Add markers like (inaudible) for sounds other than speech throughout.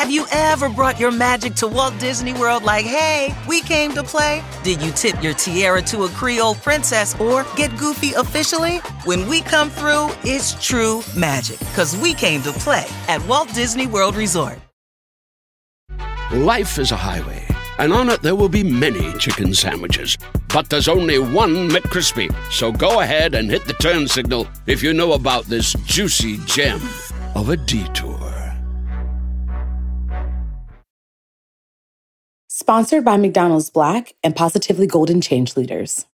Have you ever brought your magic to Walt Disney World like, hey, we came to play? Did you tip your tiara to a Creole princess or get goofy officially? When we come through, it's true magic, because we came to play at Walt Disney World Resort. Life is a highway, and on it there will be many chicken sandwiches. But there's only one McCrispy. So go ahead and hit the turn signal if you know about this juicy gem of a detour. Sponsored by McDonald's Black and Positively Golden Change Leaders.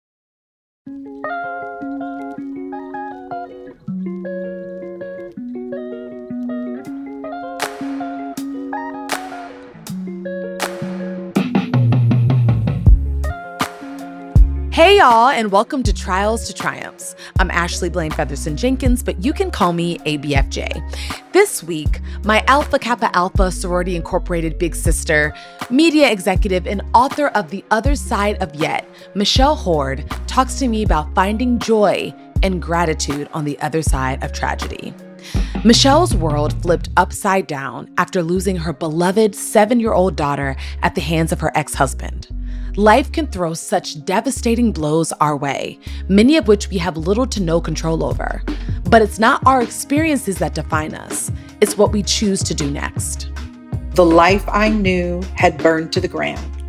Hey, y'all, and welcome to Trials to Triumphs. I'm Ashley Blaine Featherston Jenkins, but you can call me ABFJ. This week, my Alpha Kappa Alpha Sorority Incorporated big sister, media executive, and author of The Other Side of Yet, Michelle Hord, talks to me about finding joy and gratitude on the other side of tragedy. Michelle's world flipped upside down after losing her beloved seven year old daughter at the hands of her ex husband. Life can throw such devastating blows our way, many of which we have little to no control over. But it's not our experiences that define us, it's what we choose to do next. The life I knew had burned to the ground,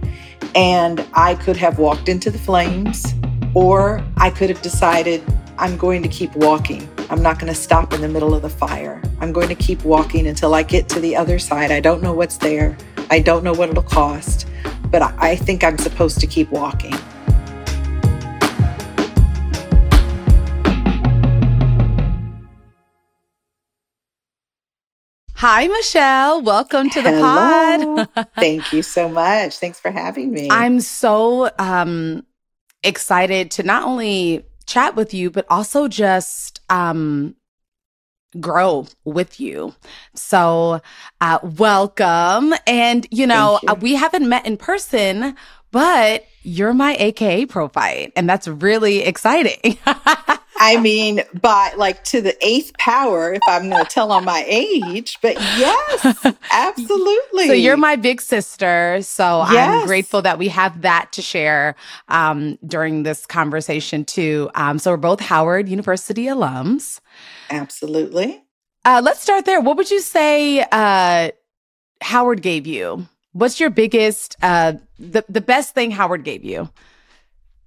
and I could have walked into the flames, or I could have decided I'm going to keep walking. I'm not going to stop in the middle of the fire. I'm going to keep walking until I get to the other side. I don't know what's there. I don't know what it'll cost but I think I'm supposed to keep walking. Hi, Michelle. Welcome to the Hello. pod. (laughs) Thank you so much. Thanks for having me. I'm so um, excited to not only chat with you, but also just um, grow with you. So, uh, welcome. And, you know, you. Uh, we haven't met in person, but you're my AKA profile, and that's really exciting. (laughs) I mean, by like to the eighth power, if I'm going to tell on my age, but yes, (laughs) absolutely. So you're my big sister. So yes. I'm grateful that we have that to share um, during this conversation too. Um, so we're both Howard University alums. Absolutely. Uh, let's start there. What would you say uh, Howard gave you? What's your biggest, uh, the, the best thing Howard gave you?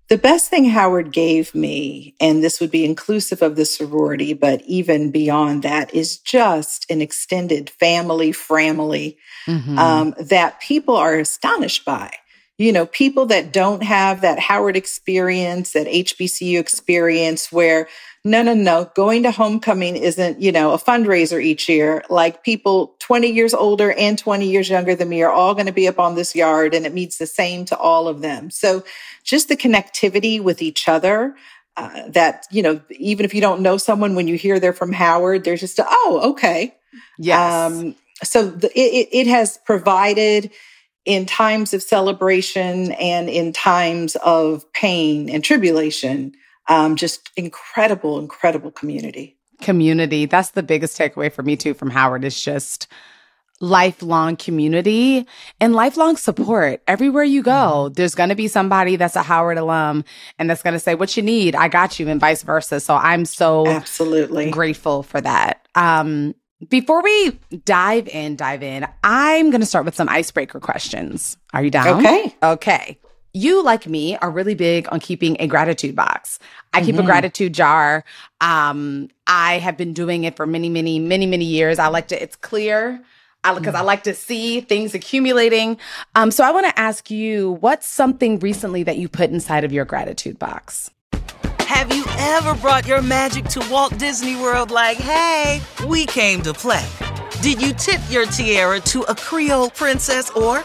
The best thing Howard gave me, and this would be inclusive of the sorority, but even beyond that, is just an extended family, family mm-hmm. um, that people are astonished by. You know, people that don't have that Howard experience, that HBCU experience, where no, no, no. Going to homecoming isn't, you know, a fundraiser each year. Like people 20 years older and 20 years younger than me are all going to be up on this yard and it means the same to all of them. So just the connectivity with each other. Uh, that you know, even if you don't know someone, when you hear they're from Howard, there's just a, oh, okay, yes. Um, so the, it, it has provided in times of celebration and in times of pain and tribulation um, just incredible, incredible community. Community. That's the biggest takeaway for me too from Howard is just lifelong community and lifelong support. Everywhere you go, mm-hmm. there's going to be somebody that's a Howard alum and that's going to say, What you need, I got you, and vice versa. So I'm so absolutely grateful for that. Um, before we dive in, dive in, I'm going to start with some icebreaker questions. Are you down? Okay. Okay you, like me, are really big on keeping a gratitude box. I mm-hmm. keep a mm-hmm. gratitude jar. Um, I have been doing it for many, many, many, many years. I like to, it's clear because I, mm. I, like to see things accumulating. Um, so I want to ask you, what's something recently that you put inside of your gratitude box? Have you ever brought your magic to Walt Disney World like, hey, we came to play? Did you tip your tiara to a Creole princess or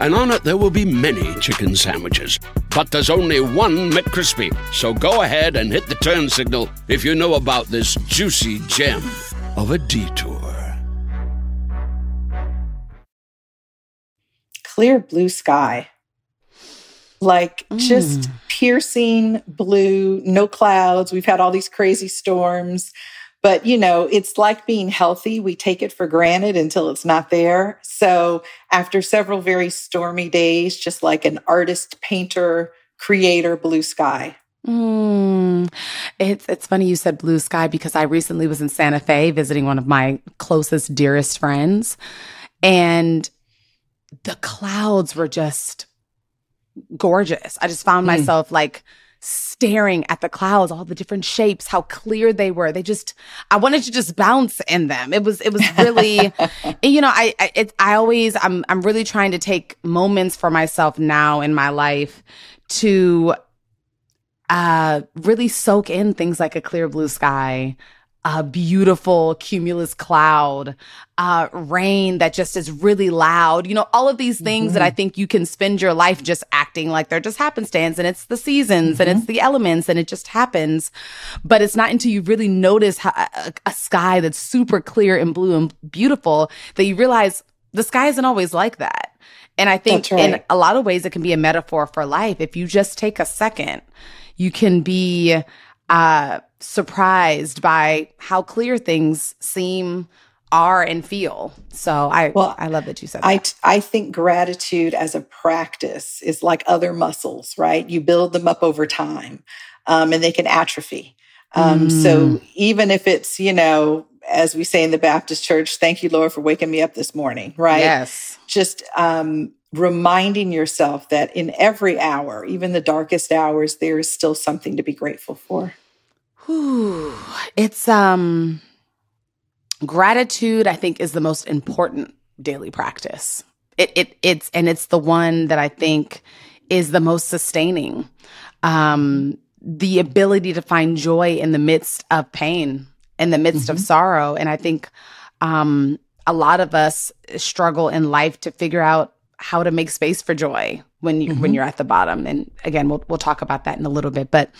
and on it there will be many chicken sandwiches. But there's only one McCrispy. So go ahead and hit the turn signal if you know about this juicy gem of a detour. Clear blue sky. Like mm. just piercing blue, no clouds. We've had all these crazy storms. But, you know, it's like being healthy. We take it for granted until it's not there. So, after several very stormy days, just like an artist, painter, creator, blue sky. Mm. It's it's funny you said blue sky because I recently was in Santa Fe visiting one of my closest, dearest friends, and the clouds were just gorgeous. I just found mm. myself like staring at the clouds, all the different shapes, how clear they were. They just, I wanted to just bounce in them. It was, it was really, (laughs) you know, I, I, it, I always, I'm, I'm really trying to take moments for myself now in my life to, uh, really soak in things like a clear blue sky, a beautiful cumulus cloud, uh, rain that just is really loud. You know, all of these things mm-hmm. that I mm-hmm. think you can spend your life just acting like they're just happenstance and it's the seasons mm-hmm. and it's mm-hmm. the elements and it just happens. But it's not until you really notice how, a, a sky that's super clear and blue and beautiful that you realize the sky isn't always like that. And I think right. in a lot of ways, it can be a metaphor for life. If you just take a second, you can be uh, surprised by how clear things seem are and feel. So I well, I love that you said that. I I think gratitude as a practice is like other muscles, right? You build them up over time, um, and they can atrophy. Um, mm. So even if it's you know, as we say in the Baptist Church, thank you, Lord, for waking me up this morning, right? Yes. Just um, reminding yourself that in every hour, even the darkest hours, there is still something to be grateful for. Whew. It's um gratitude I think is the most important daily practice. It it it's and it's the one that I think is the most sustaining. Um the ability to find joy in the midst of pain, in the midst mm-hmm. of sorrow and I think um a lot of us struggle in life to figure out how to make space for joy when you mm-hmm. when you're at the bottom. And again, we'll we'll talk about that in a little bit. But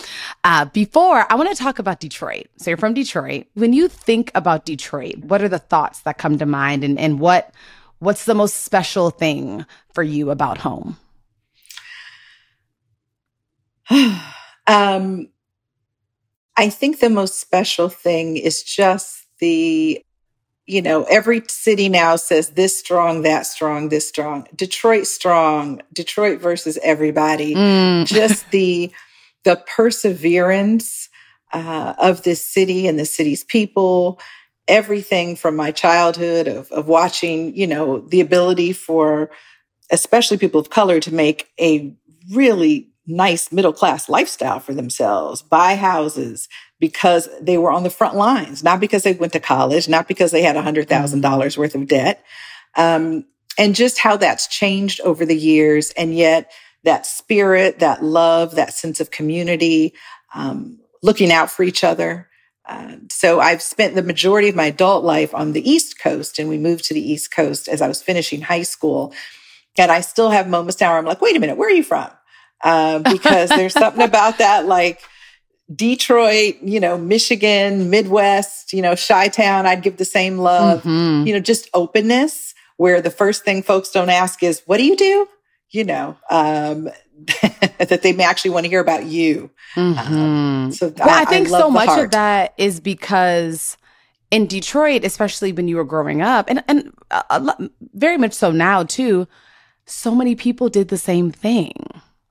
uh, before, I want to talk about Detroit. So you're from Detroit. When you think about Detroit, what are the thoughts that come to mind, and and what what's the most special thing for you about home? (sighs) um, I think the most special thing is just the you know, every city now says this strong, that strong, this strong. Detroit strong, Detroit versus everybody. Mm. Just (laughs) the the perseverance uh, of this city and the city's people. Everything from my childhood of, of watching, you know, the ability for especially people of color to make a really nice middle class lifestyle for themselves, buy houses, because they were on the front lines, not because they went to college, not because they had $100,000 mm-hmm. worth of debt. Um, and just how that's changed over the years. And yet that spirit, that love, that sense of community, um, looking out for each other. Uh, so I've spent the majority of my adult life on the East Coast, and we moved to the East Coast as I was finishing high school. And I still have moments now where I'm like, wait a minute, where are you from? Uh, because there's something about that, like Detroit, you know, Michigan, Midwest, you know, Chi Town, I'd give the same love. Mm-hmm. You know, just openness where the first thing folks don't ask is, what do you do? You know, um, (laughs) that they may actually want to hear about you. Mm-hmm. Um, so well, I, I think I so much heart. of that is because in Detroit, especially when you were growing up, and and very much so now too, so many people did the same thing.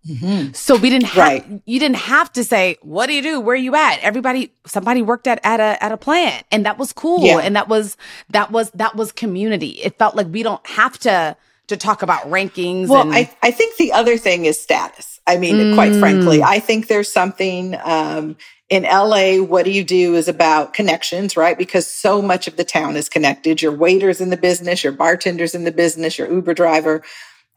Mm-hmm. So we didn't have right. you didn't have to say, what do you do? Where are you at? Everybody somebody worked at at a at a plant and that was cool. Yeah. And that was that was that was community. It felt like we don't have to to talk about rankings. Well, and- I, I think the other thing is status. I mean, mm. quite frankly, mm. I think there's something um, in LA. What do you do is about connections, right? Because so much of the town is connected. Your waiters in the business, your bartenders in the business, your Uber driver.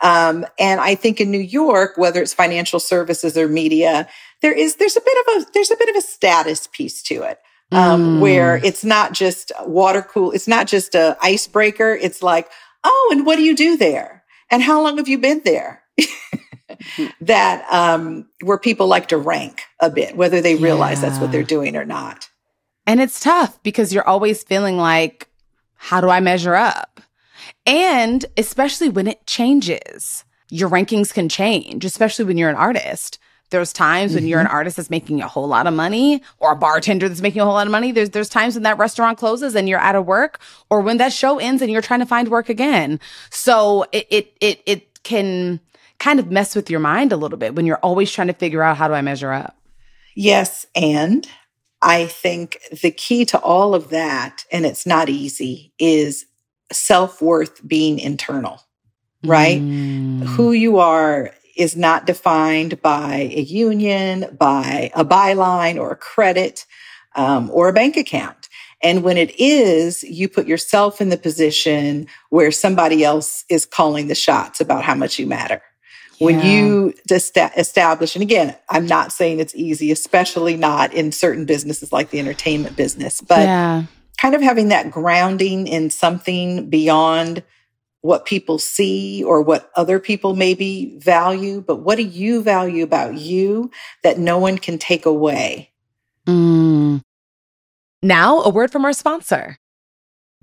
Um, and I think in New York, whether it's financial services or media, there is there's a bit of a there's a bit of a status piece to it. Um, mm. where it's not just water cool, it's not just a icebreaker. It's like, oh, and what do you do there? And how long have you been there? (laughs) that um, where people like to rank a bit, whether they realize yeah. that's what they're doing or not. And it's tough because you're always feeling like, how do I measure up? And especially when it changes, your rankings can change, especially when you're an artist. There's times when mm-hmm. you're an mm-hmm. artist that's making a whole lot of money or a bartender that's making a whole lot of money. There's there's times when that restaurant closes and you're out of work or when that show ends and you're trying to find work again. So it it it, it can kind of mess with your mind a little bit when you're always trying to figure out how do I measure up. Yes, and I think the key to all of that and it's not easy is self-worth being internal. Right? Mm. Who you are is not defined by a union, by a byline or a credit um, or a bank account. And when it is, you put yourself in the position where somebody else is calling the shots about how much you matter. Yeah. When you establish, and again, I'm not saying it's easy, especially not in certain businesses like the entertainment business, but yeah. Kind of having that grounding in something beyond what people see or what other people maybe value, but what do you value about you that no one can take away? Mm. Now, a word from our sponsor.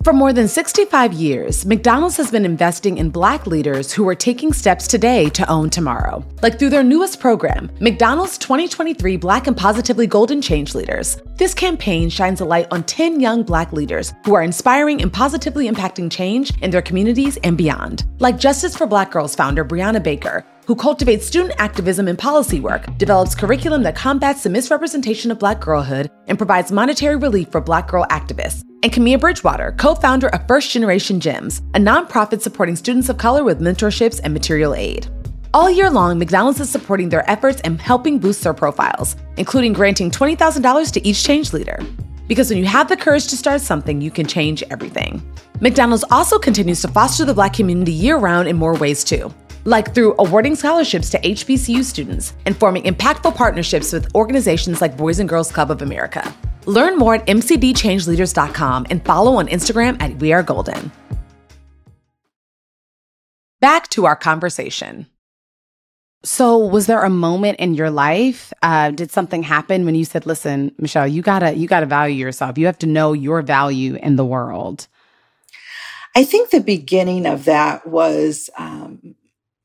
For more than 65 years, McDonald's has been investing in Black leaders who are taking steps today to own tomorrow. Like through their newest program, McDonald's 2023 Black and Positively Golden Change Leaders. This campaign shines a light on 10 young Black leaders who are inspiring and positively impacting change in their communities and beyond. Like Justice for Black Girls founder Brianna Baker, who cultivates student activism and policy work, develops curriculum that combats the misrepresentation of Black girlhood, and provides monetary relief for Black girl activists. And Camilla Bridgewater, co founder of First Generation Gems, a nonprofit supporting students of color with mentorships and material aid. All year long, McDonald's is supporting their efforts and helping boost their profiles, including granting $20,000 to each change leader. Because when you have the courage to start something, you can change everything. McDonald's also continues to foster the Black community year round in more ways, too like through awarding scholarships to HBCU students and forming impactful partnerships with organizations like Boys and Girls Club of America. Learn more at mcbchangeleaders.com and follow on Instagram at We Are Golden. Back to our conversation. So, was there a moment in your life? Uh, did something happen when you said, "Listen, Michelle, you gotta you gotta value yourself. You have to know your value in the world." I think the beginning of that was um,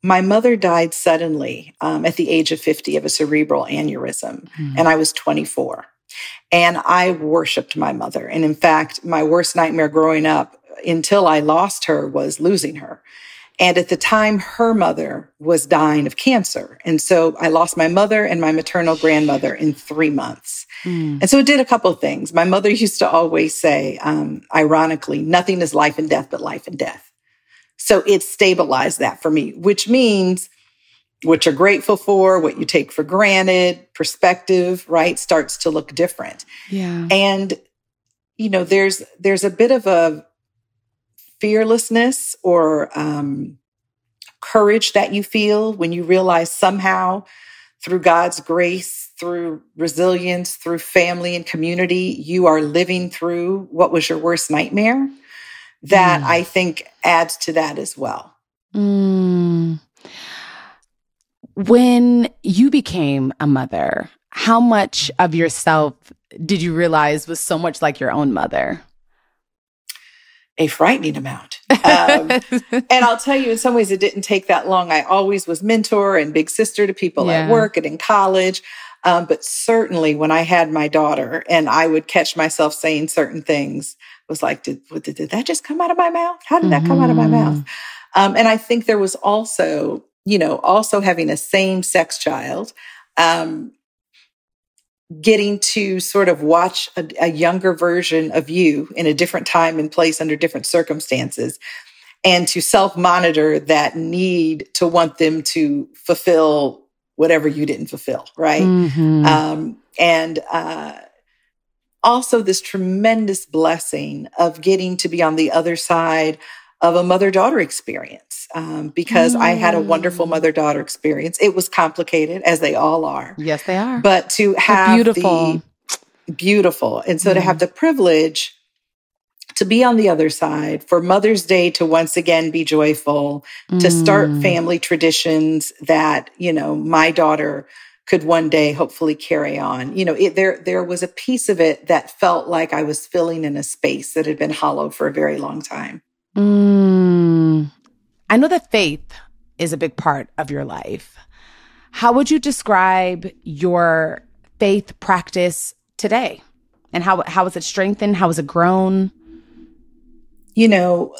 my mother died suddenly um, at the age of 50 of a cerebral aneurysm, mm-hmm. and I was 24. And I worshiped my mother. And in fact, my worst nightmare growing up until I lost her was losing her. And at the time, her mother was dying of cancer. And so I lost my mother and my maternal grandmother in three months. Mm. And so it did a couple of things. My mother (laughs) used to always say, um, ironically, nothing is life and death but life and death. So it stabilized that for me, which means what you're grateful for, what you take for granted, perspective, right, starts to look different. Yeah. And, you know, there's, there's a bit of a fearlessness or, um, courage that you feel when you realize somehow through God's grace, through resilience, through family and community, you are living through what was your worst nightmare that mm. I think adds to that as well. Mm. When you became a mother, how much of yourself did you realize was so much like your own mother? A frightening amount. Um, (laughs) and I'll tell you, in some ways, it didn't take that long. I always was mentor and big sister to people yeah. at work and in college. Um, but certainly when I had my daughter and I would catch myself saying certain things, was like, did, did, did that just come out of my mouth? How did mm-hmm. that come out of my mouth? Mm-hmm. Um, and I think there was also, you know, also having a same sex child, um, getting to sort of watch a, a younger version of you in a different time and place under different circumstances and to self monitor that need to want them to fulfill whatever you didn't fulfill, right? Mm-hmm. Um, and uh, also this tremendous blessing of getting to be on the other side of a mother daughter experience um, because mm. I had a wonderful mm. mother daughter experience. It was complicated, as they all are. Yes, they are. But to have beautiful, the, beautiful, and so mm. to have mm. the privilege to be on the other side, for Mother's Day to once again be joyful, mm. to start mm. family traditions that, you know, my daughter could one day hopefully carry on. You know, it, there there was a piece of it that felt like I was filling in a space that had been hollow for a very long time. Mm. I know that faith is a big part of your life. How would you describe your faith practice today? And how how has it strengthened? How has it grown? You know,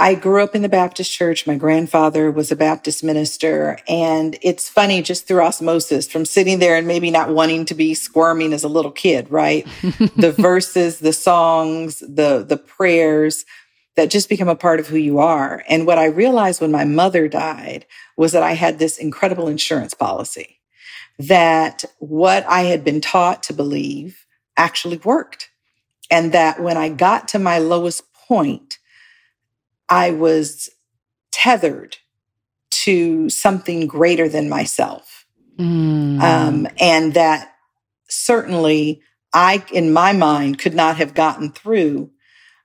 I grew up in the Baptist church. My grandfather was a Baptist minister. And it's funny just through osmosis from sitting there and maybe not wanting to be squirming as a little kid, right? (laughs) the verses, the songs, the, the prayers that just become a part of who you are. And what I realized when my mother died was that I had this incredible insurance policy that what I had been taught to believe actually worked. And that when I got to my lowest point, I was tethered to something greater than myself. Mm. Um, and that certainly I, in my mind, could not have gotten through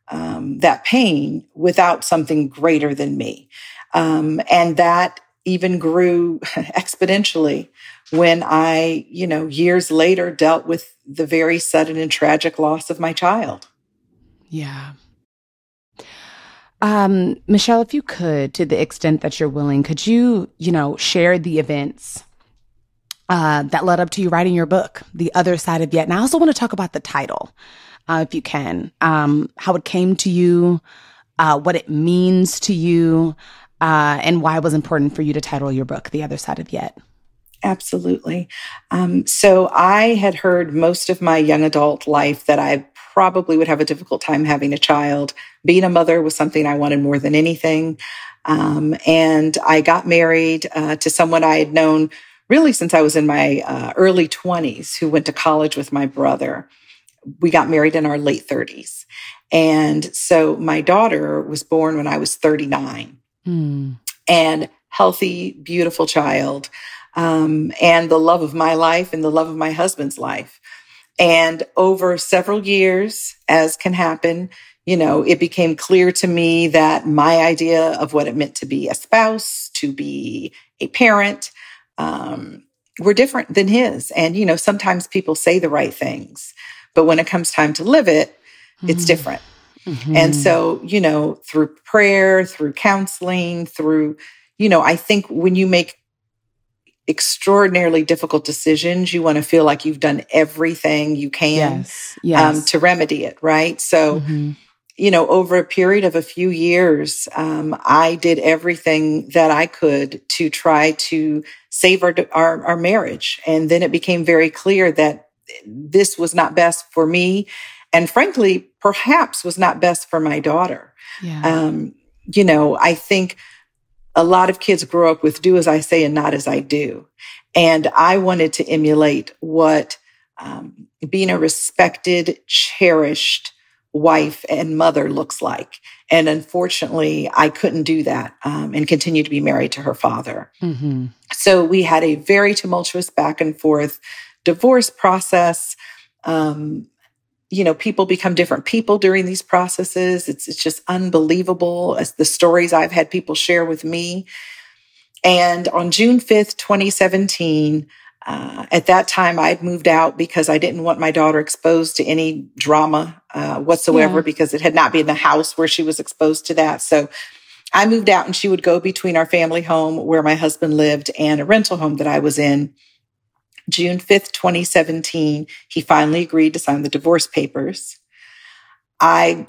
um, that pain without something greater than me. Um, and that even grew (laughs) exponentially when I, you know, years later dealt with the very sudden and tragic loss of my child. Yeah. Um, Michelle, if you could, to the extent that you're willing, could you, you know, share the events uh, that led up to you writing your book, The Other Side of Yet? And I also want to talk about the title, uh, if you can, um, how it came to you, uh, what it means to you, uh, and why it was important for you to title your book, The Other Side of Yet. Absolutely. Um, so I had heard most of my young adult life that I probably would have a difficult time having a child. Being a mother was something I wanted more than anything. Um, and I got married uh, to someone I had known really since I was in my uh, early 20s, who went to college with my brother. We got married in our late 30s. And so my daughter was born when I was 39 mm. and healthy, beautiful child, um, and the love of my life and the love of my husband's life. And over several years, as can happen, you know, it became clear to me that my idea of what it meant to be a spouse, to be a parent, um, were different than his. And, you know, sometimes people say the right things, but when it comes time to live it, mm-hmm. it's different. Mm-hmm. And so, you know, through prayer, through counseling, through, you know, I think when you make extraordinarily difficult decisions, you want to feel like you've done everything you can yes, um, yes. Um, to remedy it, right? So, mm-hmm. you know, over a period of a few years, um, I did everything that I could to try to save our, our, our marriage, and then it became very clear that this was not best for me, and frankly, perhaps was not best for my daughter. Yeah. Um, you know, I think a lot of kids grow up with do as I say and not as I do. And I wanted to emulate what um, being a respected, cherished wife and mother looks like. And unfortunately, I couldn't do that um, and continue to be married to her father. Mm-hmm. So we had a very tumultuous back and forth divorce process. Um, you know, people become different people during these processes. It's, it's just unbelievable as the stories I've had people share with me. And on June 5th, 2017, uh, at that time, I'd moved out because I didn't want my daughter exposed to any drama uh, whatsoever yeah. because it had not been the house where she was exposed to that. So I moved out and she would go between our family home where my husband lived and a rental home that I was in. June 5th, 2017, he finally agreed to sign the divorce papers. I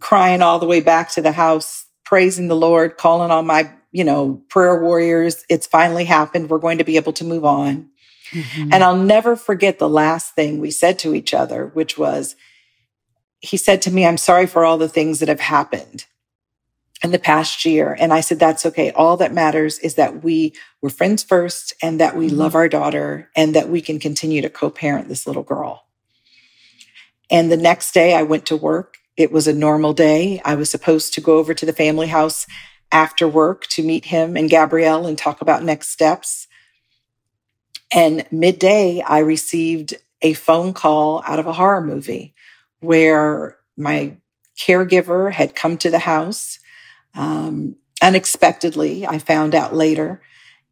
crying all the way back to the house, praising the Lord, calling on my, you know, prayer warriors. It's finally happened. We're going to be able to move on. Mm-hmm. And I'll never forget the last thing we said to each other, which was, he said to me, I'm sorry for all the things that have happened in the past year. And I said, that's okay. All that matters is that we were friends first and that we mm-hmm. love our daughter and that we can continue to co parent this little girl. And the next day I went to work. It was a normal day. I was supposed to go over to the family house after work to meet him and Gabrielle and talk about next steps. And midday, I received a phone call out of a horror movie where my caregiver had come to the house um, unexpectedly, I found out later,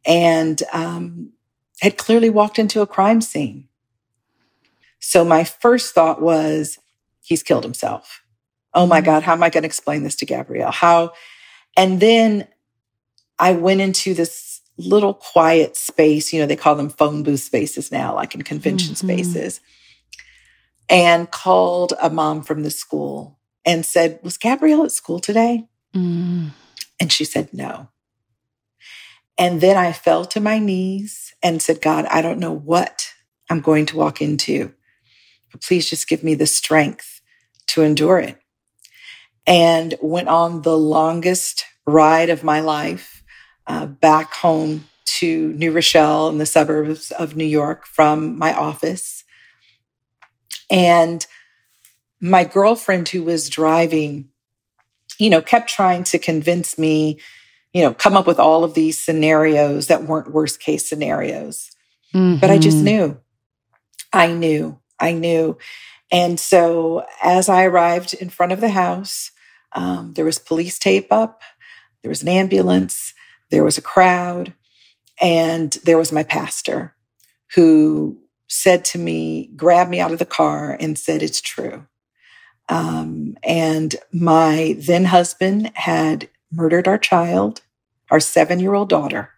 and um, had clearly walked into a crime scene. So my first thought was, he's killed himself. Oh my mm-hmm. God, how am I going to explain this to Gabrielle? How? And then I went into this little quiet space. You know, they call them phone booth spaces now, like in convention mm-hmm. spaces, and called a mom from the school and said, Was Gabrielle at school today? And she said, No. And then I fell to my knees and said, God, I don't know what I'm going to walk into, but please just give me the strength to endure it. And went on the longest ride of my life uh, back home to New Rochelle in the suburbs of New York from my office. And my girlfriend who was driving, you know, kept trying to convince me, you know, come up with all of these scenarios that weren't worst case scenarios. Mm-hmm. But I just mm-hmm. knew. I knew. I knew. And so as I arrived in front of the house, um, there was police tape up, there was an ambulance, there was a crowd, and there was my pastor who said to me, grabbed me out of the car and said, It's true. Um, and my then husband had murdered our child, our seven year old daughter,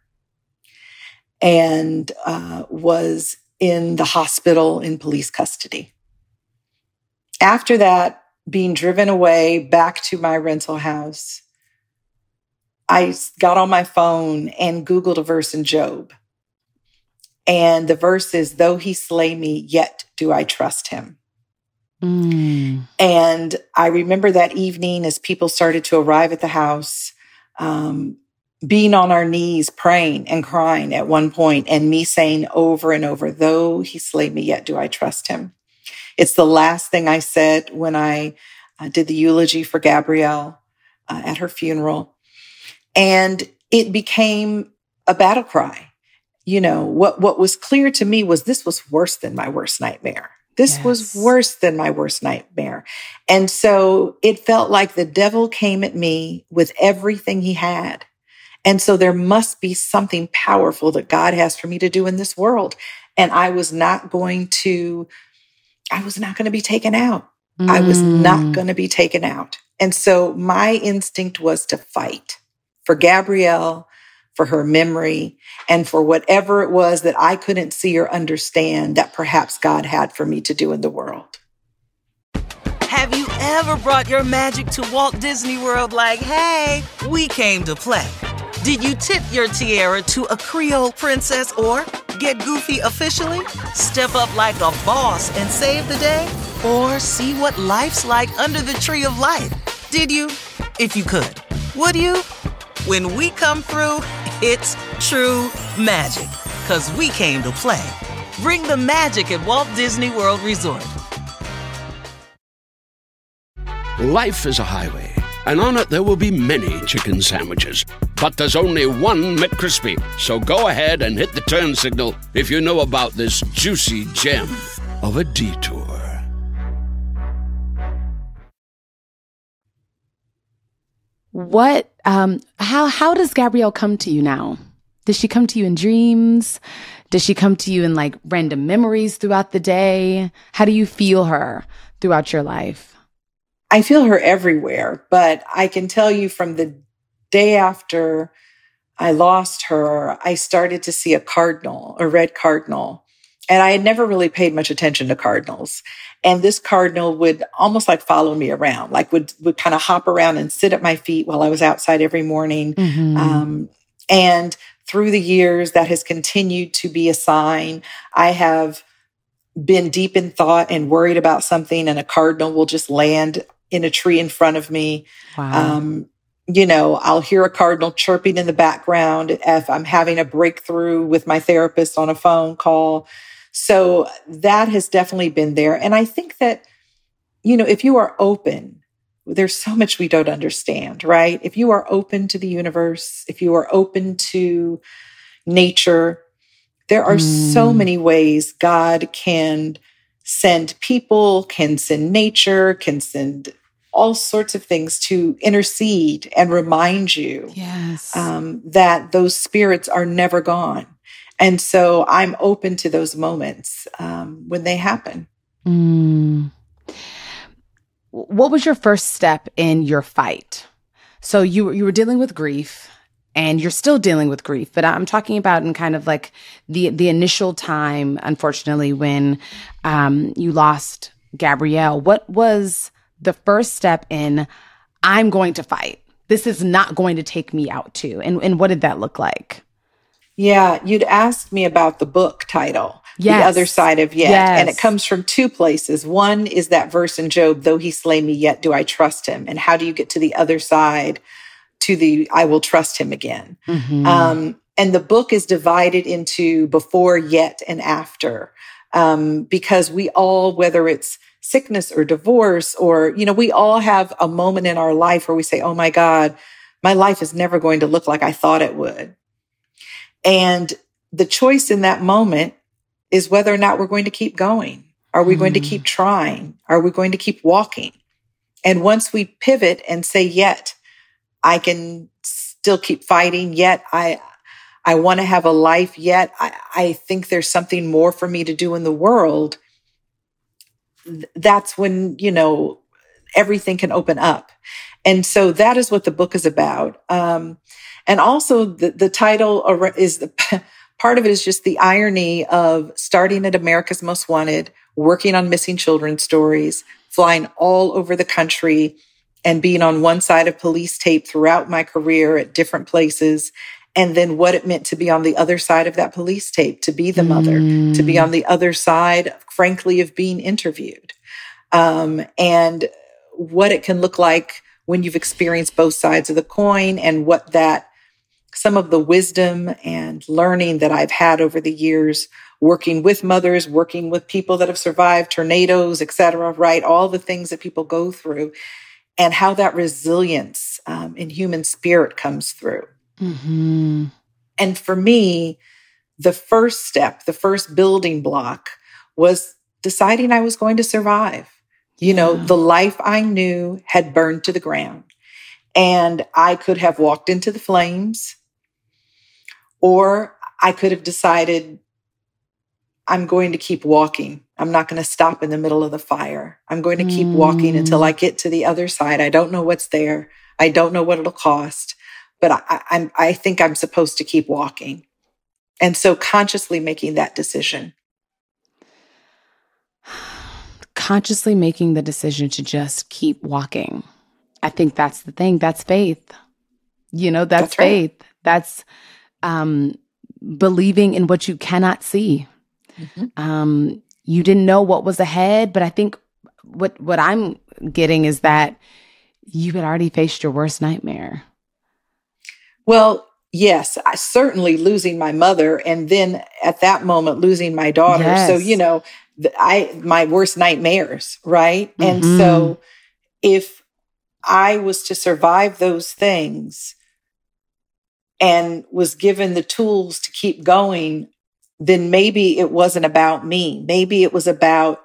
and uh, was in the hospital in police custody. After that, being driven away back to my rental house, I got on my phone and Googled a verse in Job. And the verse is, Though he slay me, yet do I trust him. Mm. And I remember that evening as people started to arrive at the house, um, being on our knees, praying and crying at one point, and me saying over and over, though he slay me, yet do I trust him. It's the last thing I said when I uh, did the eulogy for Gabrielle uh, at her funeral. And it became a battle cry. You know, what, what was clear to me was this was worse than my worst nightmare. This yes. was worse than my worst nightmare. And so it felt like the devil came at me with everything he had. And so there must be something powerful that God has for me to do in this world. And I was not going to, I was not going to be taken out. Mm. I was not mm. going to be taken out. And so my instinct was to fight for Gabrielle, for her memory, and for whatever it was that I couldn't see or understand that perhaps God had for me to do in the world. Have you ever brought your magic to Walt Disney World like, hey, we came to play? Did you tip your tiara to a Creole princess or get goofy officially? Step up like a boss and save the day? Or see what life's like under the tree of life? Did you? If you could. Would you? When we come through, it's true magic. Cause we came to play. Bring the magic at Walt Disney World Resort. Life is a highway, and on it there will be many chicken sandwiches. But there's only one McCrispy. So go ahead and hit the turn signal if you know about this juicy gem of a detour. What um how how does Gabrielle come to you now? Does she come to you in dreams? Does she come to you in like random memories throughout the day? How do you feel her throughout your life? I feel her everywhere, but I can tell you from the day after I lost her, I started to see a cardinal, a red cardinal. And I had never really paid much attention to cardinals. And this cardinal would almost like follow me around, like would, would kind of hop around and sit at my feet while I was outside every morning. Mm-hmm. Um, and through the years, that has continued to be a sign. I have been deep in thought and worried about something, and a cardinal will just land in a tree in front of me. Wow. Um, you know, I'll hear a cardinal chirping in the background if I'm having a breakthrough with my therapist on a phone call. So that has definitely been there. And I think that, you know, if you are open, there's so much we don't understand, right? If you are open to the universe, if you are open to nature, there are mm. so many ways God can send people, can send nature, can send all sorts of things to intercede and remind you yes. um, that those spirits are never gone. And so I'm open to those moments um, when they happen. Mm. What was your first step in your fight? So you you were dealing with grief and you're still dealing with grief, but I'm talking about in kind of like the the initial time, unfortunately, when um, you lost Gabrielle. What was the first step in I'm going to fight? This is not going to take me out too. And and what did that look like? Yeah, you'd asked me about the book title, yes. The Other Side of Yet. Yes. And it comes from two places. One is that verse in Job, though he slay me, yet do I trust him. And how do you get to the other side to the I will trust him again? Mm-hmm. Um, and the book is divided into before, yet, and after. Um, because we all, whether it's sickness or divorce, or, you know, we all have a moment in our life where we say, oh my God, my life is never going to look like I thought it would. And the choice in that moment is whether or not we're going to keep going. Are we mm. going to keep mm. trying? Are we going to keep walking? And once we pivot and say, yet I can still keep fighting, yet I, I want to have a life, yet I, I think there's something more for me to do in the world. That's when, you know, everything can open up. And so that is what the book is about. Um, and also the, the title is the (laughs) part of it is just the irony of starting at America's Most Wanted, working on missing children stories, flying all over the country and being on one side of police tape throughout my career at different places. And then what it meant to be on the other side of that police tape, to be the mother, mm. to be on the other side, frankly, of being interviewed. Um, and what it can look like when you've experienced both sides of the coin and what that some of the wisdom and learning that I've had over the years working with mothers, working with people that have survived tornadoes, et cetera, right? All the things that people go through and how that resilience um, in human spirit comes through. Mm-hmm. And for me, the first step, the first building block was deciding I was going to survive. You yeah. know, the life I knew had burned to the ground and I could have walked into the flames. Or I could have decided I'm going to keep walking. I'm not going to stop in the middle of the fire. I'm going to keep mm. walking until I get to the other side. I don't know what's there. I don't know what it'll cost, but I, I'm, I think I'm supposed to keep walking. And so consciously making that decision. (sighs) Consciously making the decision to just keep walking. I think that's the thing. That's faith. You know, that's, that's faith. Right. That's um, believing in what you cannot see. Mm-hmm. Um, you didn't know what was ahead, but I think what what I'm getting is that you had already faced your worst nightmare. Well, yes, I certainly losing my mother, and then at that moment losing my daughter. Yes. So you know, I my worst nightmares, right? Mm-hmm. And so if I was to survive those things, and was given the tools to keep going, then maybe it wasn't about me. Maybe it was about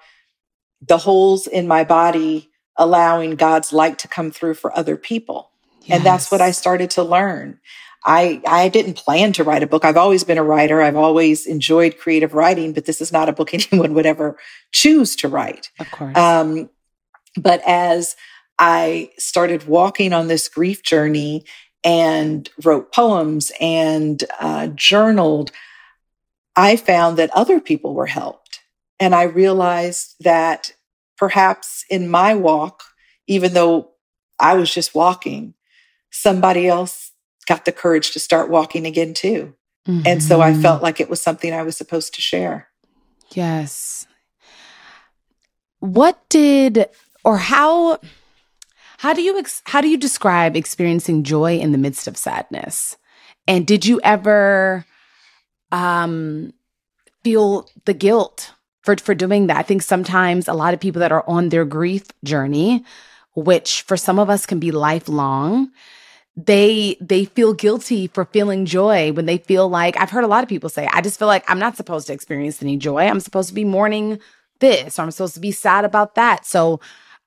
the holes in my body allowing God's light to come through for other people. Yes. And that's what I started to learn. I, I didn't plan to write a book. I've always been a writer. I've always enjoyed creative writing, but this is not a book (laughs) anyone would ever choose to write. Of course. Um, but as I started walking on this grief journey and wrote poems and uh, journaled, I found that other people were helped. And I realized that perhaps in my walk, even though I was just walking, somebody else got the courage to start walking again too. Mm-hmm. And so I felt mm-hmm. like it was something I was supposed to share. Yes. What did or how how do you ex- how do you describe experiencing joy in the midst of sadness? And did you ever um feel the guilt for for doing that? I think sometimes a lot of people that are on their grief journey, which for some of us can be lifelong, they they feel guilty for feeling joy when they feel like I've heard a lot of people say, I just feel like I'm not supposed to experience any joy. I'm supposed to be mourning this or I'm supposed to be sad about that. So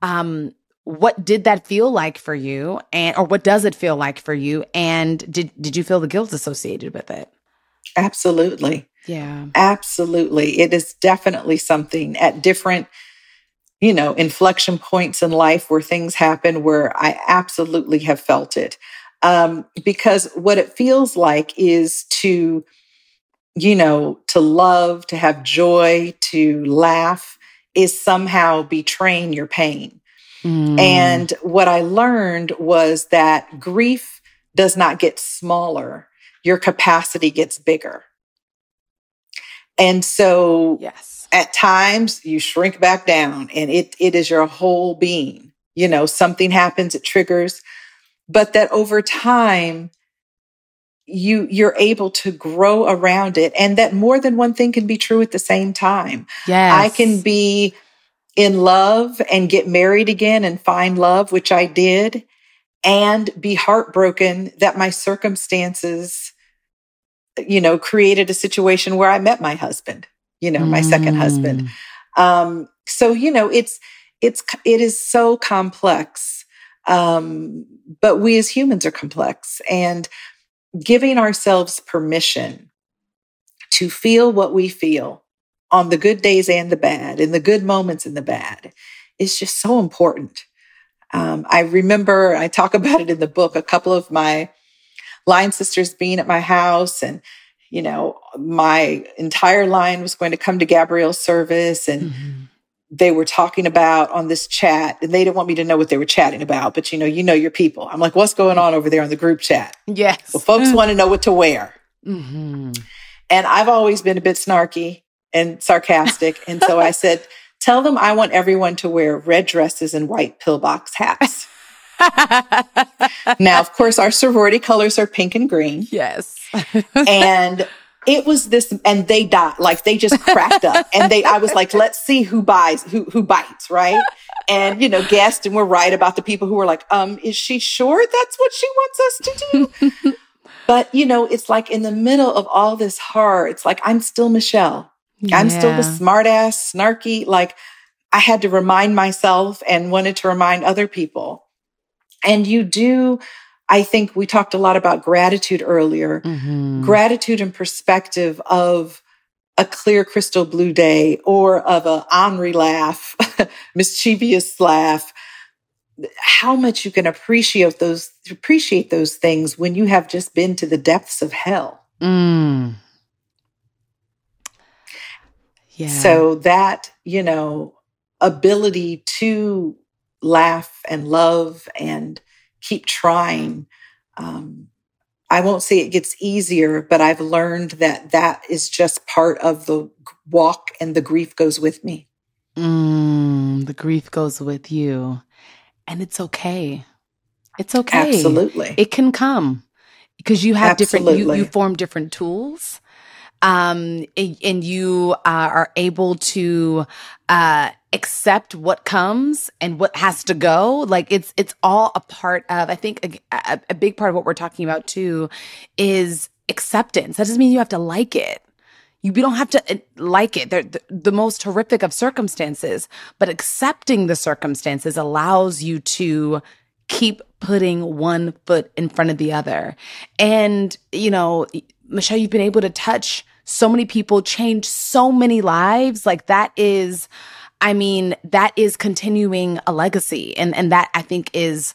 um what did that feel like for you? And or what does it feel like for you? And did did you feel the guilt associated with it? Absolutely. Yeah. Absolutely. It is definitely something at different you know inflection points in life where things happen where i absolutely have felt it. Um, because what it feels like is to you know to love to have joy to laugh is somehow betraying your pain Mm. And what I learned was that grief does not get smaller, your capacity gets bigger. And so yes. at times you shrink back down and it, it is your whole being. You know, something happens, it triggers, but that over time, you you're able to grow around it and that more than one thing can be true at the same time. Yes. I can be in love and get married again and find love, which I did, and be heartbroken that my circumstances, you know, created a situation where I met my husband, you know, my mm. second husband. Mm. Um, so, you know, it's, it's, it is so complex. Um, but we as humans are complex and giving ourselves permission to feel what we feel on the good days and the bad, in the good moments and the bad, is just so important. Um, I remember, I talk (laughs) about it in the book, a couple of my line sisters being at my house and you know, my entire line was going to come to Gabrielle's service and mm-hmm. they were talking about on this chat and they didn't want me to know what they were chatting about, but you know, you know your people. I'm like, what's going on over there on the group chat? Yes. Well, folks want to know what to wear. Mm-hmm. And I've always been a bit snarky and sarcastic. And so I said, tell them I want everyone to wear red dresses and white pillbox hats. now, of course, our sorority colors are pink and green. Yes. and it was this, and they died, like they just cracked up. And they, I was like, let's see who buys, who, who bites, right? And, you know, guessed and we're right about the people who were like, um, is she sure that's what she wants us to do? but, you know, it's like in the middle of all this horror, it's like, I'm still Michelle. Yeah. I'm still the smartass, snarky. Like I had to remind myself and wanted to remind other people. And you do, I think we talked a lot about gratitude earlier. Mm-hmm. Gratitude and perspective of a clear crystal blue day or of a Henri laugh, (laughs) mischievous laugh. How much you can appreciate those appreciate those things when you have just been to the depths of hell. Mm. Yeah. So that, you know, ability to laugh and love and keep trying. Um, I won't say it gets easier, but I've learned that that is just part of the walk and the grief goes with me. Mm, the grief goes with you. And it's okay. It's okay. Absolutely. It can come because you have Absolutely. different, you, you form different tools um, and you uh, are able to uh, accept what comes and what has to go. Like it's it's all a part of. I think a, a big part of what we're talking about too is acceptance. That doesn't mean you have to like it. You, you don't have to uh, like it. They're the, the most horrific of circumstances, but accepting the circumstances allows you to keep putting one foot in front of the other. And, you know, Michelle, you've been able to touch so many people, change so many lives. Like that is, I mean, that is continuing a legacy. And, and that I think is,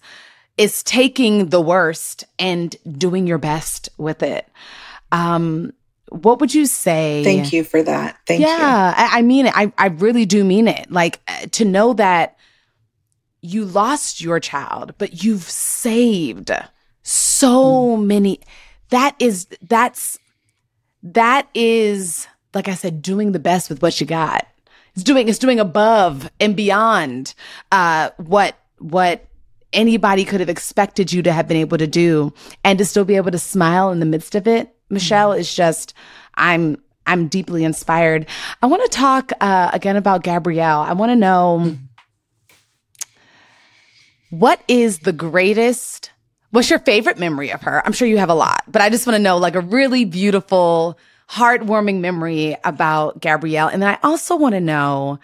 is taking the worst and doing your best with it. Um, what would you say? Thank you for that. Thank yeah, you. Yeah, I, I, mean it. I, I really do mean it. Like uh, to know that you lost your child, but you've saved so mm. many. That is, that's that is, like I said, doing the best with what you got. It's doing it's doing above and beyond uh, what what anybody could have expected you to have been able to do, and to still be able to smile in the midst of it. Michelle is just, I'm I'm deeply inspired. I want to talk uh, again about Gabrielle. I want to know what is the greatest What's your favorite memory of her? I'm sure you have a lot, but I just want to know like a really beautiful, heartwarming memory about Gabrielle. And then I also want to know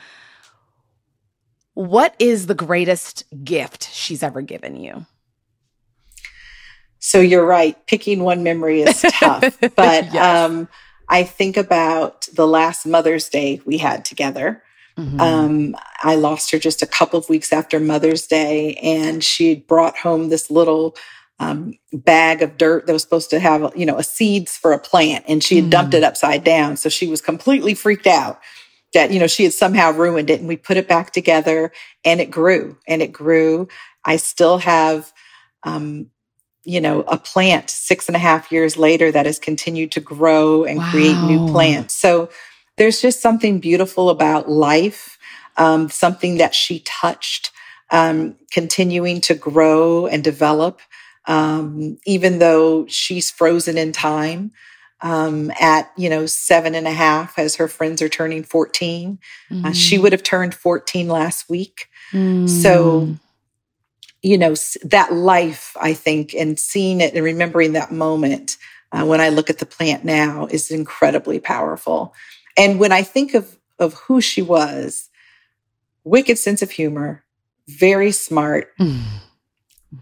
What is the greatest gift she's ever given you? So you're right. Picking one memory is (laughs) tough, but yes. um, I think about the last Mother's Day we had together. Mm-hmm. Um, I lost her just a couple of weeks after Mother's Day, and she brought home this little um, bag of dirt that was supposed to have, you know, a seeds for a plant, and she had mm. dumped it upside down. So she was completely freaked out that, you know, she had somehow ruined it. And we put it back together, and it grew and it grew. I still have, um, you know, a plant six and a half years later that has continued to grow and wow. create new plants. So there's just something beautiful about life, um, something that she touched, um, continuing to grow and develop um, even though she's frozen in time um, at you know seven and a half as her friends are turning 14 mm-hmm. uh, she mm-hmm. would have turned 14 last week mm. so you know that life i think and seeing it and remembering that moment uh, when i look at the plant now is incredibly powerful and when i think of of who she was wicked sense of humor very smart mm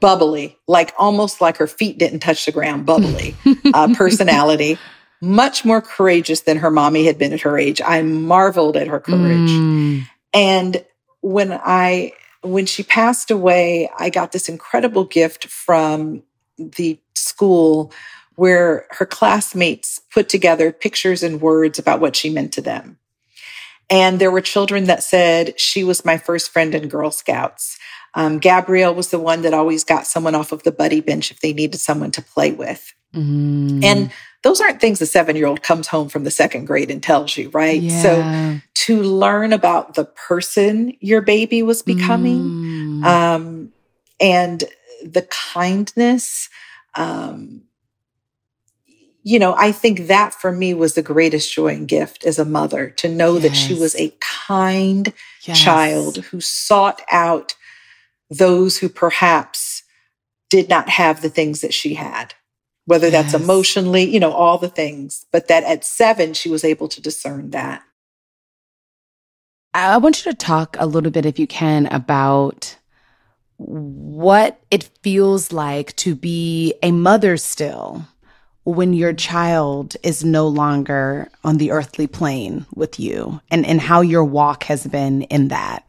bubbly, like almost like her feet didn't touch the ground, bubbly uh, (laughs) personality, much more courageous than her mommy had been at her age. I marveled at her courage. Mm. And when I, when she passed away, I got this incredible gift from the school where her classmates put together pictures and words about what she meant to them. And there were children that said, She was my first friend in Girl Scouts. Um, Gabrielle was the one that always got someone off of the buddy bench if they needed someone to play with. Mm. And those aren't things a seven year old comes home from the second grade and tells you, right? Yeah. So to learn about the person your baby was becoming mm. um, and the kindness, um, you know, I think that for me was the greatest joy and gift as a mother to know yes. that she was a kind yes. child who sought out those who perhaps did not have the things that she had, whether yes. that's emotionally, you know, all the things, but that at seven, she was able to discern that. I want you to talk a little bit, if you can, about what it feels like to be a mother still when your child is no longer on the earthly plane with you and, and how your walk has been in that.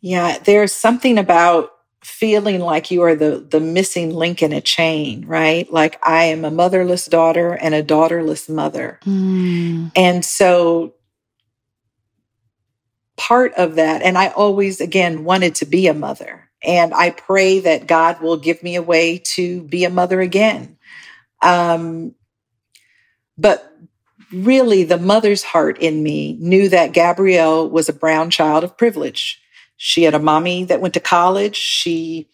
Yeah, there's something about feeling like you are the the missing link in a chain, right? Like I am a motherless daughter and a daughterless mother. Mm. And so part of that and I always again wanted to be a mother. And I pray that God will give me a way to be a mother again. Um but really the mother's heart in me knew that Gabrielle was a brown child of privilege she had a mommy that went to college. She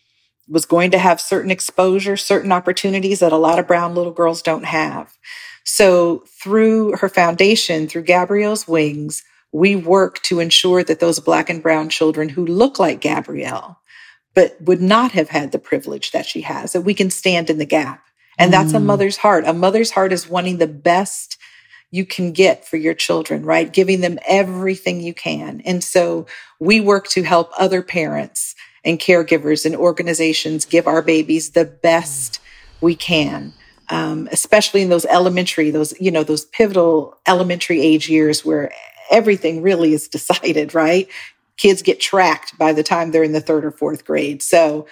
was going to have certain exposure, certain opportunities that a lot of brown little girls don't have. So through her foundation, through Gabrielle's Wings, we work to ensure that those black and brown children who look like Gabrielle, but would not have had the privilege that she has, that we can stand in the gap. And that's mm. a mother's heart. A mother's heart is wanting the best you can get for your children, right? Giving them everything you can. And so we work to help other parents and caregivers and organizations give our babies the best we can. Um, especially in those elementary, those, you know, those pivotal elementary age years where everything really is (laughs) decided, right? Kids get tracked by the time they're in the third or fourth grade. So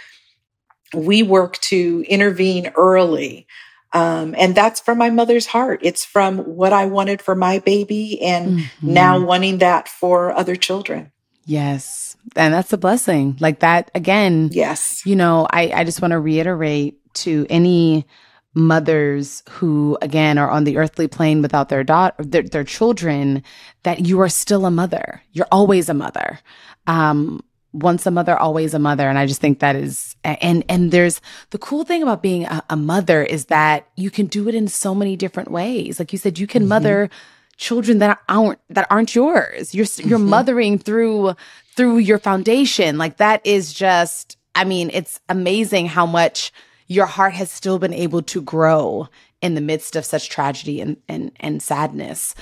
we work to intervene early um, and that's from my mother's heart. It's from what I wanted for my baby and mm-hmm. now wanting that for other children. Yes. And that's a blessing. Like that again. Yes. You know, I, I just want to reiterate to any mothers who again are on the earthly plane without their daughter their, their children that you are still a mother you're always a mother um once a mother always a mother. And i just think that is and and there's the cool thing about being a, a mother is that you can do it in so many different ways. Like you said you can mm-hmm. mother children that aren't that aren't yours. You're you're mm-hmm. mothering through through your foundation. Like that is just i mean it's amazing how much your heart has still been able to grow in the midst of such tragedy and and, and sadness.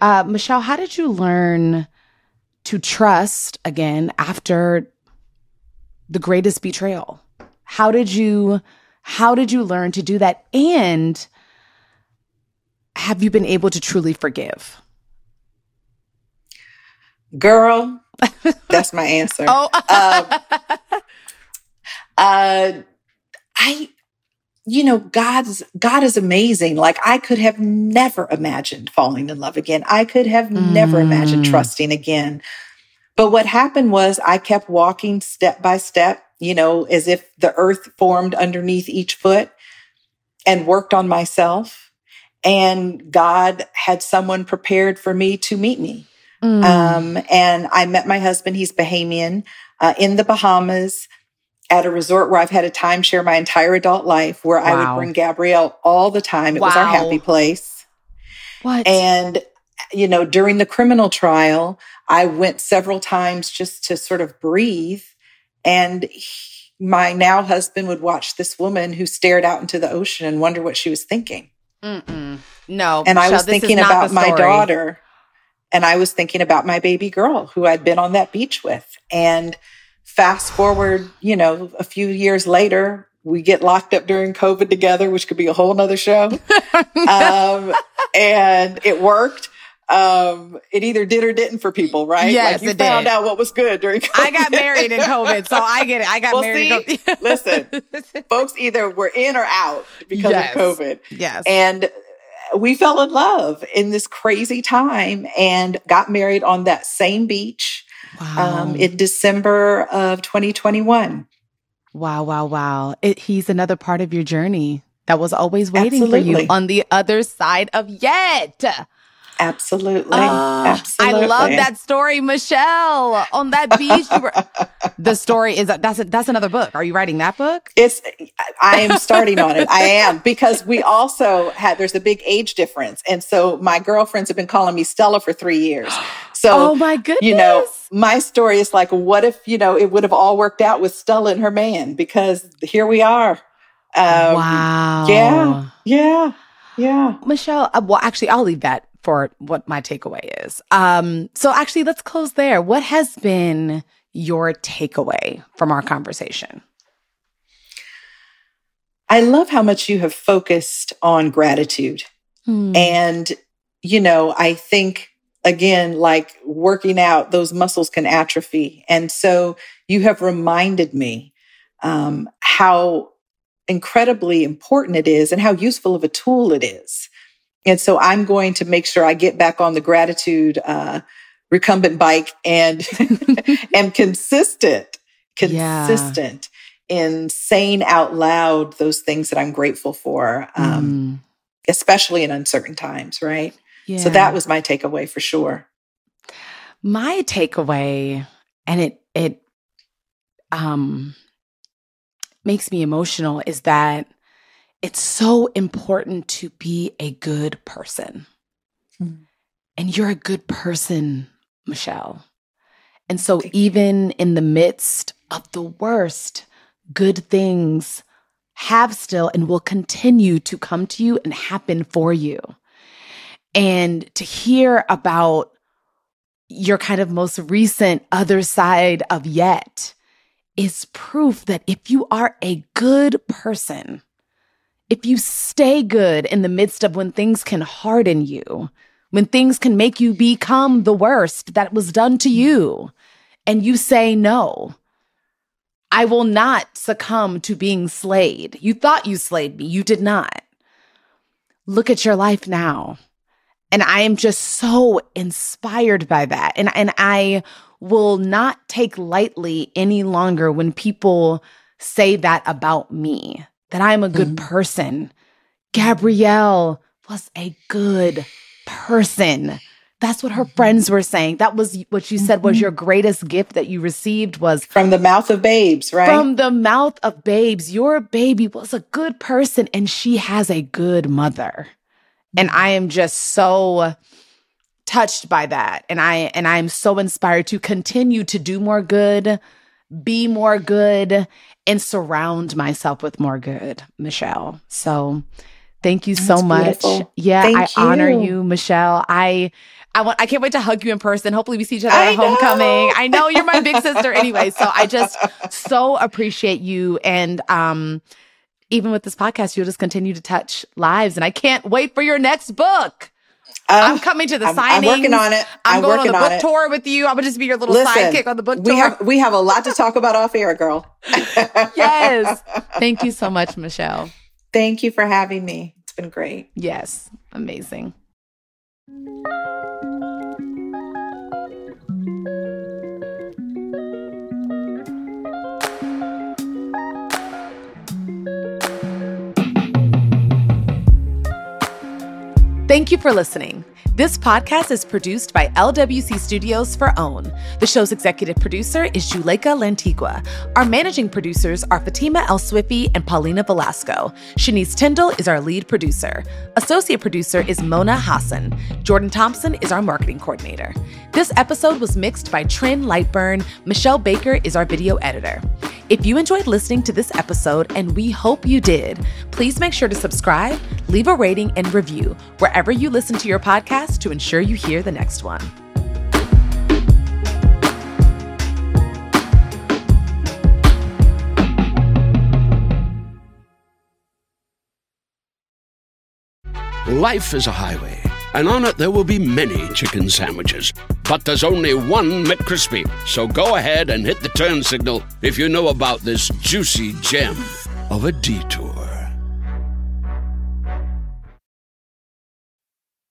Uh, michelle how did you learn to trust again after the greatest betrayal? How did you how did you learn to do that and have you been able to truly forgive? Girl, that's my answer. (laughs) oh. um, uh, I you know god's god is amazing like i could have never imagined falling in love again i could have mm. never imagined mm. trusting again but what happened was i kept walking step by step you know as if the earth formed underneath each foot and worked on myself and god had someone prepared for me to meet me mm. um, and i met my husband he's bahamian uh, in the bahamas at a resort where I've had a timeshare my entire adult life where wow. I would bring Gabrielle all the time. It wow. was our happy place. What? And, you know, during the criminal trial, I went several times just to sort of breathe. And he, my now husband would watch this woman who stared out into the ocean and wonder what she was thinking. Mm-mm. No. And I was thinking about my daughter and I was thinking about my baby girl who I'd been on that beach with. And, fast forward, you know, a few years later, we get locked up during COVID together, which could be a whole nother show. (laughs) um, and it worked. Um, it either did or didn't for people, right? Yes, like you it found did. out what was good during COVID. I got married in COVID, so I get it. I got well, married. See, (laughs) listen, folks either were in or out because yes. of COVID. Yes. And we fell in love in this crazy time and got married on that same beach wow. um, in December of 2021. Wow, wow, wow. It, he's another part of your journey that was always waiting Absolutely. for you on the other side of yet. Absolutely. Uh, Absolutely. I love that story, Michelle. On that beach, were, (laughs) the story is that's a, that's another book. Are you writing that book? It's I am starting on it. I am because we also had there's a big age difference, and so my girlfriends have been calling me Stella for three years. (gasps) So, oh my goodness, you know, my story is like, what if you know it would have all worked out with Stella and her man? Because here we are. Um, wow. Yeah. Yeah. Yeah. Michelle, uh, well, actually, I'll leave that for what my takeaway is. Um, so actually, let's close there. What has been your takeaway from our conversation? I love how much you have focused on gratitude. Hmm. And, you know, I think again, like working out, those muscles can atrophy. And so you have reminded me um, how incredibly important it is and how useful of a tool it is. And so I'm going to make sure I get back on the gratitude uh, recumbent bike and (laughs) am consistent, consistent yeah. in saying out loud those things that I'm grateful for, um, mm. especially in uncertain times, right? Yeah. So that was my takeaway for sure. My takeaway, and it it um makes me emotional, is that it's so important to be a good person. Mm. And you're a good person, Michelle. And so, even in the midst of the worst, good things have still and will continue to come to you and happen for you. And to hear about your kind of most recent other side of yet is proof that if you are a good person, if you stay good in the midst of when things can harden you, when things can make you become the worst that was done to you, and you say no, I will not succumb to being slayed. You thought you slayed me, you did not. Look at your life now. And I am just so inspired by that. And, and I will not take lightly any longer when people say that about me that I'm a good mm-hmm. person. Gabrielle was a good person. That's what her mm-hmm. friends were saying. That was what you said was mm-hmm. your greatest gift that you received was from the mouth of babes, right? From the mouth of babes. Your baby was a good person and she has a good mother. And I am just so touched by that. And I and I am so inspired to continue to do more good, be more good, and surround myself with more good, Michelle. So Thank you so That's much. beautiful. Yeah, Thank I honor you. you, Michelle. I I want I can't wait to hug you in person. Hopefully we see each other I at homecoming. know. I know you're my big sister anyway, so I just so appreciate you and um even with this podcast you'll just continue to touch lives and I can't wait for your next book. I'm Um, coming to the I'm, signing. I'm working on it. I'm, I'm, going on the book it. tour with you. I'm gonna just be your little Listen, sidekick on the book tour. we have we have a lot to talk about off air, girl. (laughs) yes. Thank you so (laughs) much, Michelle. Thank you for having me. It's been great. Yes. Amazing. Thank you for listening. This podcast is produced by LWC Studios for OWN. The show's executive producer is Juleyka Lantigua. Our managing producers are Fatima El Swiffy and Paulina Velasco. Shanice Tyndall is our lead producer. Associate producer is Mona Hassan. Jordan Thompson is our marketing coordinator. This episode was mixed by Trin Lightburn. Michelle Baker is our video editor. If you enjoyed listening to this episode, and we hope you did, please make sure to subscribe, leave a rating, and review wherever you listen to your podcast to ensure you hear the next one. Life is a highway, and on it there will be many chicken sandwiches. But there's only one McCrispy. So go ahead and hit the turn signal if you know about this juicy gem of a detour.